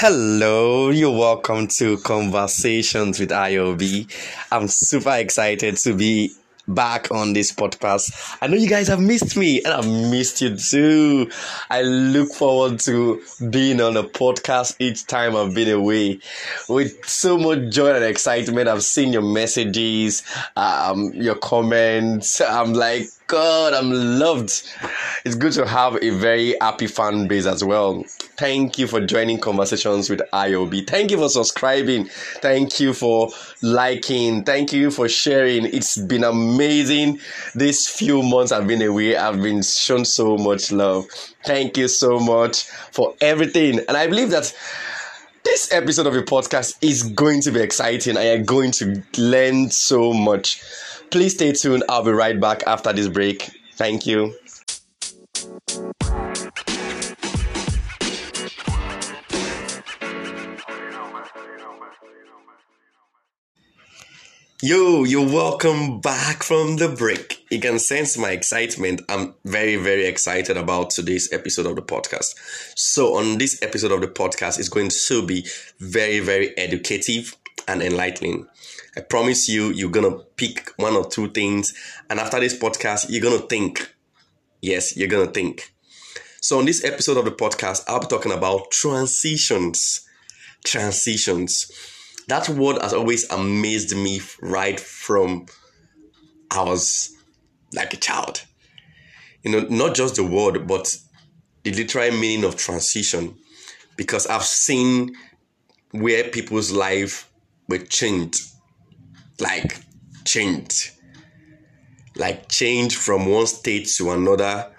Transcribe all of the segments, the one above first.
Hello, you're welcome to Conversations with IOB. I'm super excited to be back on this podcast. I know you guys have missed me and I've missed you too. I look forward to being on a podcast each time I've been away with so much joy and excitement. I've seen your messages, um, your comments. I'm like, God, I'm loved. It's good to have a very happy fan base as well. Thank you for joining conversations with IOB. Thank you for subscribing. Thank you for liking. Thank you for sharing. It's been amazing. These few months I've been away, I've been shown so much love. Thank you so much for everything. And I believe that this episode of the podcast is going to be exciting. I am going to learn so much. Please stay tuned. I'll be right back after this break. Thank you. Yo, you're welcome back from the break. You can sense my excitement. I'm very, very excited about today's episode of the podcast. So, on this episode of the podcast, it's going to be very, very educative and enlightening. I promise you, you're gonna pick one or two things, and after this podcast, you're gonna think. Yes, you're gonna think. So, on this episode of the podcast, I'll be talking about transitions. Transitions that word has always amazed me right from I was like a child. You know, not just the word, but the literal meaning of transition. Because I've seen where people's life were changed. Like changed. Like changed from one state to another,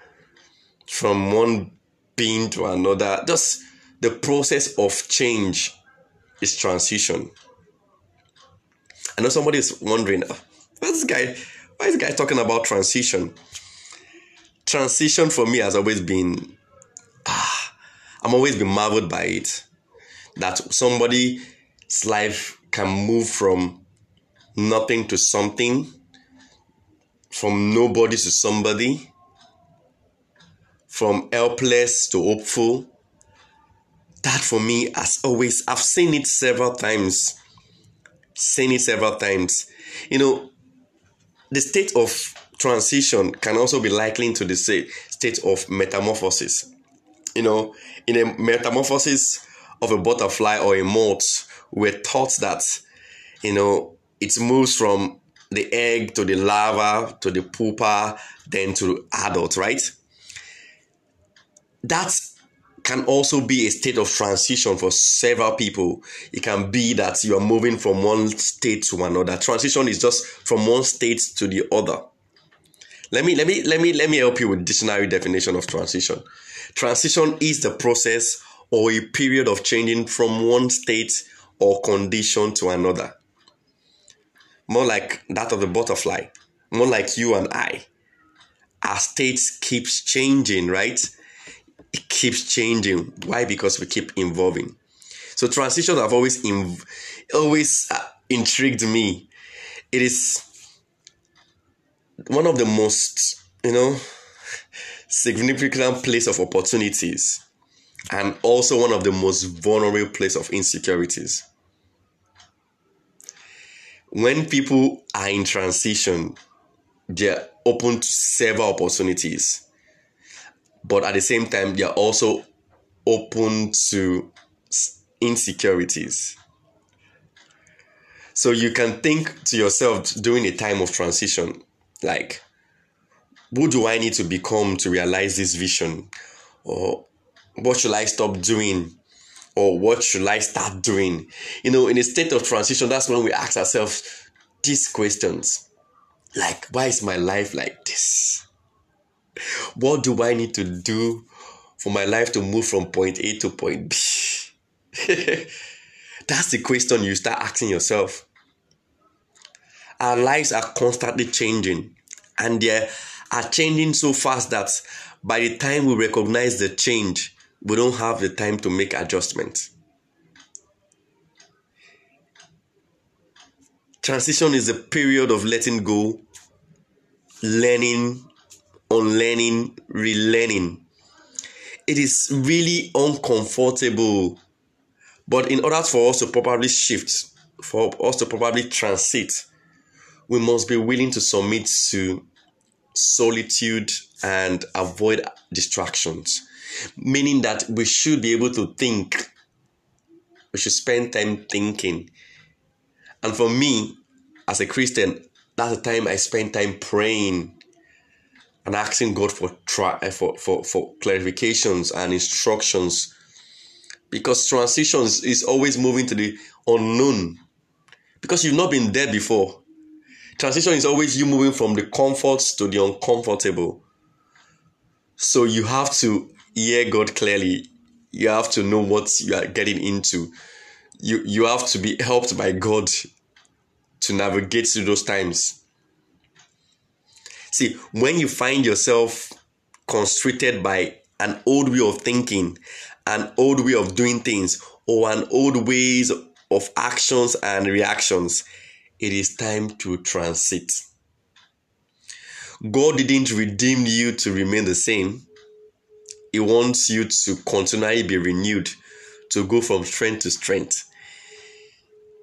from one being to another. Just the process of change is transition. I know somebody is wondering, what's this guy? Why is this guy talking about transition? Transition for me has always been, ah, I'm always been marveled by it. That somebody's life can move from nothing to something, from nobody to somebody, from helpless to hopeful. That for me has always, I've seen it several times seen it several times. You know, the state of transition can also be likened to the state of metamorphosis. You know, in a metamorphosis of a butterfly or a moth, we're taught that, you know, it moves from the egg to the larva to the pupa, then to adult, right? That's can also be a state of transition for several people. It can be that you are moving from one state to another. Transition is just from one state to the other. Let me let me let me let me help you with dictionary definition of transition. Transition is the process or a period of changing from one state or condition to another. More like that of the butterfly, more like you and I. Our state keeps changing, right? It keeps changing. Why? Because we keep evolving. So transitions have always inv- always uh, intrigued me. It is one of the most, you know, significant place of opportunities and also one of the most vulnerable place of insecurities. When people are in transition, they're open to several opportunities but at the same time they are also open to insecurities. So you can think to yourself during a time of transition like who do i need to become to realize this vision? Or what should i stop doing? Or what should i start doing? You know in a state of transition that's when we ask ourselves these questions. Like why is my life like this what do I need to do for my life to move from point A to point B? That's the question you start asking yourself. Our lives are constantly changing, and they are changing so fast that by the time we recognize the change, we don't have the time to make adjustments. Transition is a period of letting go learning, unlearning, relearning. It is really uncomfortable. But in order for us to properly shift, for us to properly transit, we must be willing to submit to solitude and avoid distractions. Meaning that we should be able to think, we should spend time thinking. And for me, as a Christian, that's the time I spend time praying and asking God for try eh, for, for, for clarifications and instructions. Because transitions is always moving to the unknown. Because you've not been there before. Transition is always you moving from the comforts to the uncomfortable. So you have to hear God clearly. You have to know what you are getting into. You you have to be helped by God to navigate through those times. See, when you find yourself constricted by an old way of thinking, an old way of doing things, or an old ways of actions and reactions, it is time to transit. God didn't redeem you to remain the same. He wants you to continually be renewed, to go from strength to strength.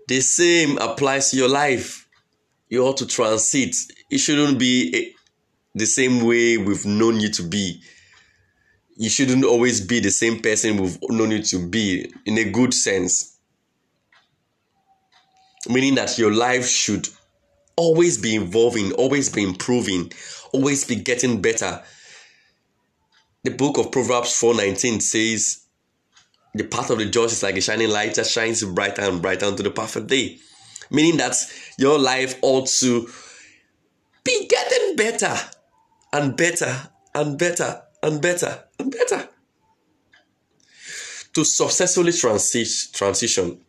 The same applies to your life. You ought to transit. It shouldn't be the same way we've known you to be. You shouldn't always be the same person we've known you to be in a good sense meaning that your life should always be evolving, always be improving, always be getting better. The book of Proverbs 4:19 says, "The path of the just is like a shining light that shines brighter and brighter unto the perfect day." Meaning that your life ought to be getting better and better and better and better and better. To successfully transi- transition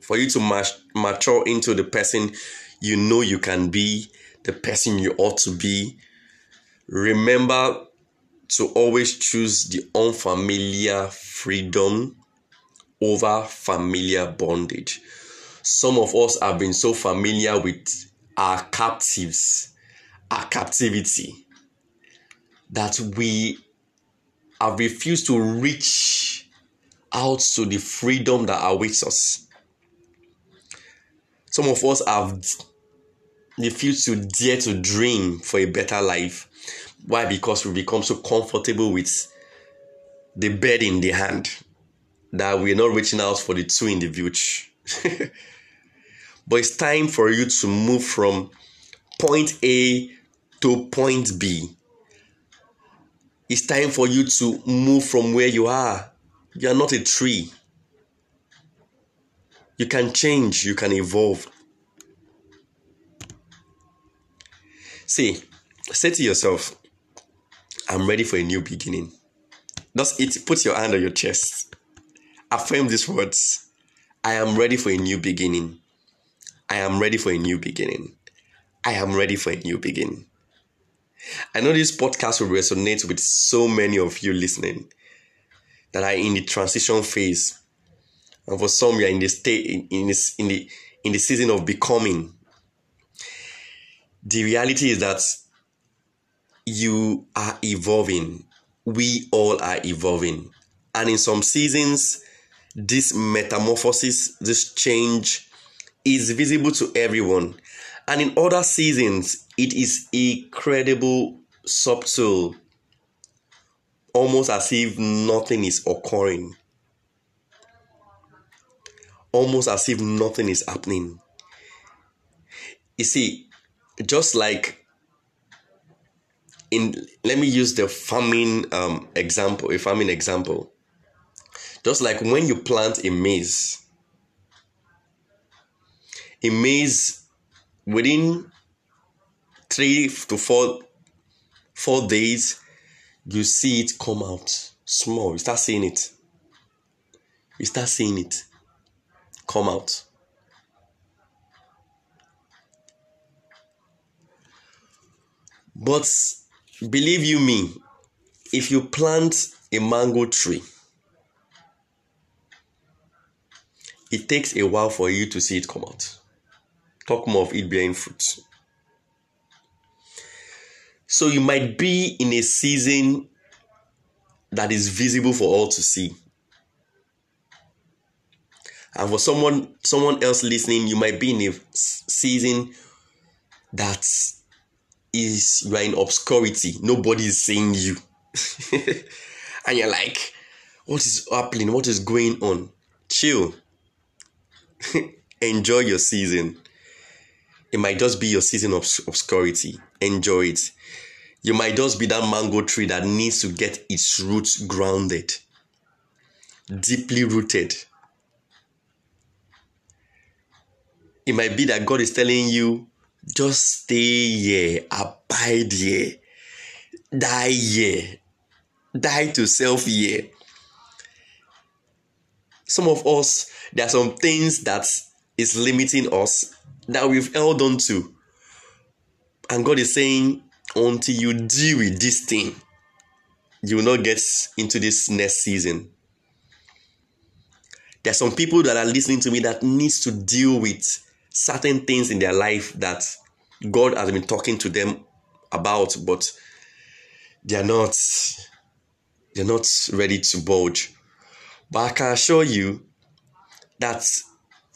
for you to mature into the person you know you can be, the person you ought to be. Remember to always choose the unfamiliar freedom over familiar bondage. Some of us have been so familiar with our captives, our captivity, that we have refused to reach out to the freedom that awaits us. Some of us have refused to dare to dream for a better life. Why? Because we become so comfortable with the bed in the hand that we're not reaching out for the two in the future. but it's time for you to move from point A to point B. It's time for you to move from where you are. You are not a tree. You can change, you can evolve. See, say to yourself, I'm ready for a new beginning. Just it put your hand on your chest. Affirm these words. I am ready for a new beginning. I am ready for a new beginning. I am ready for a new beginning. I know this podcast will resonate with so many of you listening that are in the transition phase. And for some you are in the state in, in this in the in the season of becoming. The reality is that you are evolving. We all are evolving. And in some seasons this metamorphosis this change is visible to everyone. And in other seasons it is incredible subtle almost as if nothing is occurring almost as if nothing is happening. You see, just like in let me use the farming um, example, a farming example. Just like when you plant a maize, a maize within three to four four days, you see it come out small. You start seeing it. You start seeing it come out. But believe you me, if you plant a mango tree, it takes a while for you to see it come out. Talk more of it bearing fruit. So you might be in a season that is visible for all to see. And for someone someone else listening, you might be in a season that is you are in obscurity. Nobody is seeing you. and you're like, what is happening? What is going on? Chill. Enjoy your season. It might just be your season of obscurity. Enjoy it. You might just be that mango tree that needs to get its roots grounded, deeply rooted. It might be that God is telling you, just stay here, abide here, die here, die to self here. Some of us, there are some things that is limiting us that we've held on to. And God is saying, until you deal with this thing, you will not get into this next season. There are some people that are listening to me that needs to deal with certain things in their life that God has been talking to them about, but they are not they're not ready to budge. But I can assure you that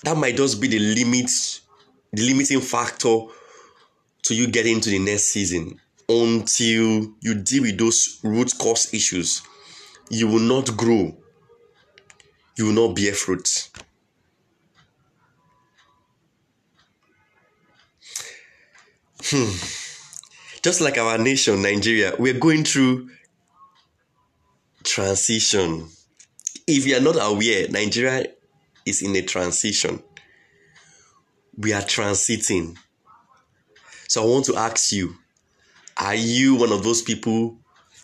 that might just be the limit, the limiting factor to you getting to the next season. Until you deal with those root cause issues, you will not grow. You will not bear fruit. Hmm. Just like our nation, Nigeria, we're going through transition. If you are not aware, Nigeria is in a transition. We are transiting. So I want to ask you are you one of those people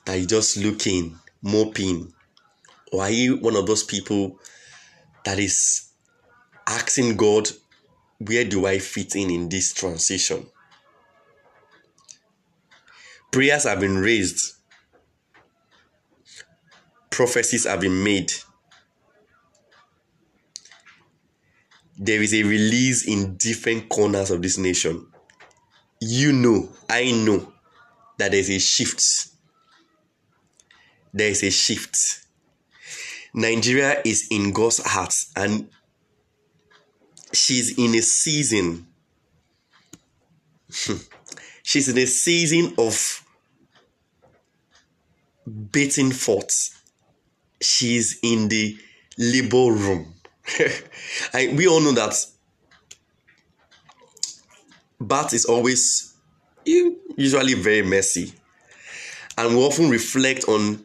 that you just looking, moping? Or are you one of those people that is asking God, where do I fit in in this transition? Prayers have been raised prophecies have been made. There is a release in different corners of this nation. You know, I know that there's a shift. There is a shift. Nigeria is in God's heart and she's in a season. Hmm. she's in a season of beating forth she's in the labor room. we all know that birth is always usually very messy. And we often reflect on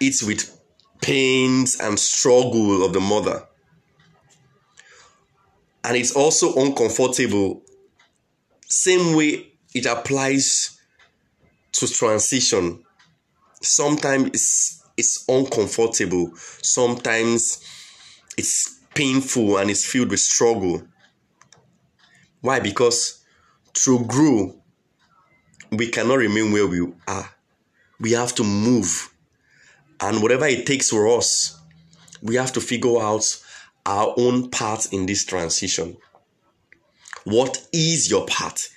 it with pains and struggle of the mother. And it's also uncomfortable. Same way it applies to transition. Sometimes it's it's uncomfortable. Sometimes it's painful and it's filled with struggle. Why? Because to grow, we cannot remain where we are. We have to move. And whatever it takes for us, we have to figure out our own part in this transition. What is your part?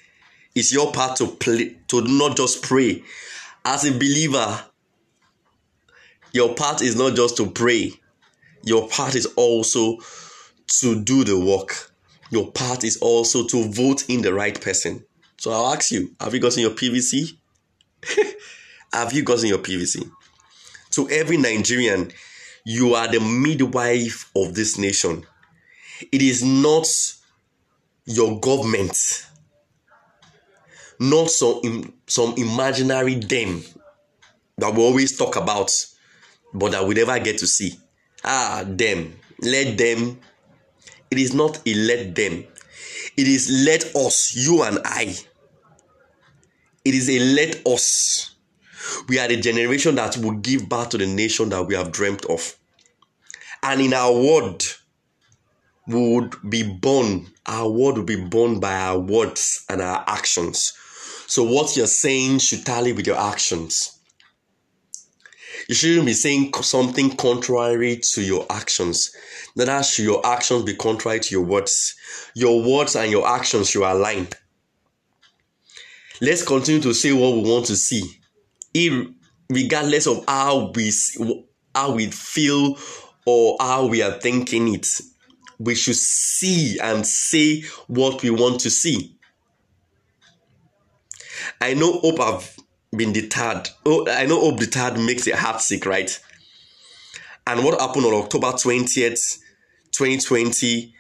Is your part to play to not just pray as a believer your part is not just to pray, your part is also to do the work. Your part is also to vote in the right person. So I'll ask you have you gotten your PVC? have you gotten your PVC? To every Nigerian, you are the midwife of this nation. It is not your government, not some, some imaginary them that we always talk about but that we never get to see. Ah, them. Let them. It is not a let them. It is let us, you and I. It is a let us. We are the generation that will give birth to the nation that we have dreamt of. And in our word, would be born, our word will be born by our words and our actions. So, what you're saying should tally with your actions. You shouldn't be saying something contrary to your actions. Neither should your actions be contrary to your words. Your words and your actions should align. Let's continue to say what we want to see, regardless of how we how we feel or how we are thinking it. We should see and say what we want to see. I know hope have been deterred. Oh, I know hope deterred makes your heart sick, right? And what happened on October 20th, 2020,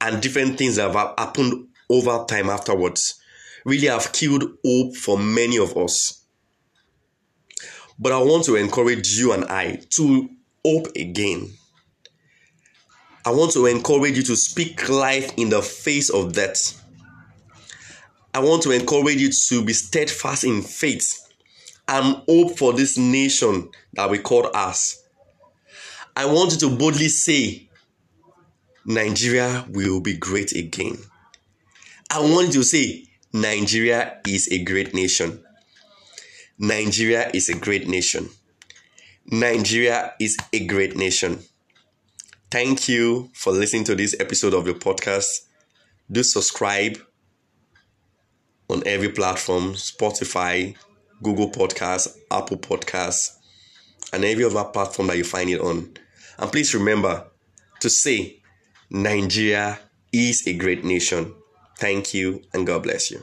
and different things that have happened over time afterwards really have killed hope for many of us. But I want to encourage you and I to hope again. I want to encourage you to speak life in the face of death. I want to encourage you to be steadfast in faith and hope for this nation that we call us. I want you to boldly say, Nigeria will be great again. I want you to say, Nigeria is a great nation. Nigeria is a great nation. Nigeria is a great nation. Thank you for listening to this episode of the podcast. Do subscribe on every platform Spotify, Google Podcasts, Apple Podcasts, and every other platform that you find it on. And please remember to say, Nigeria is a great nation. Thank you, and God bless you.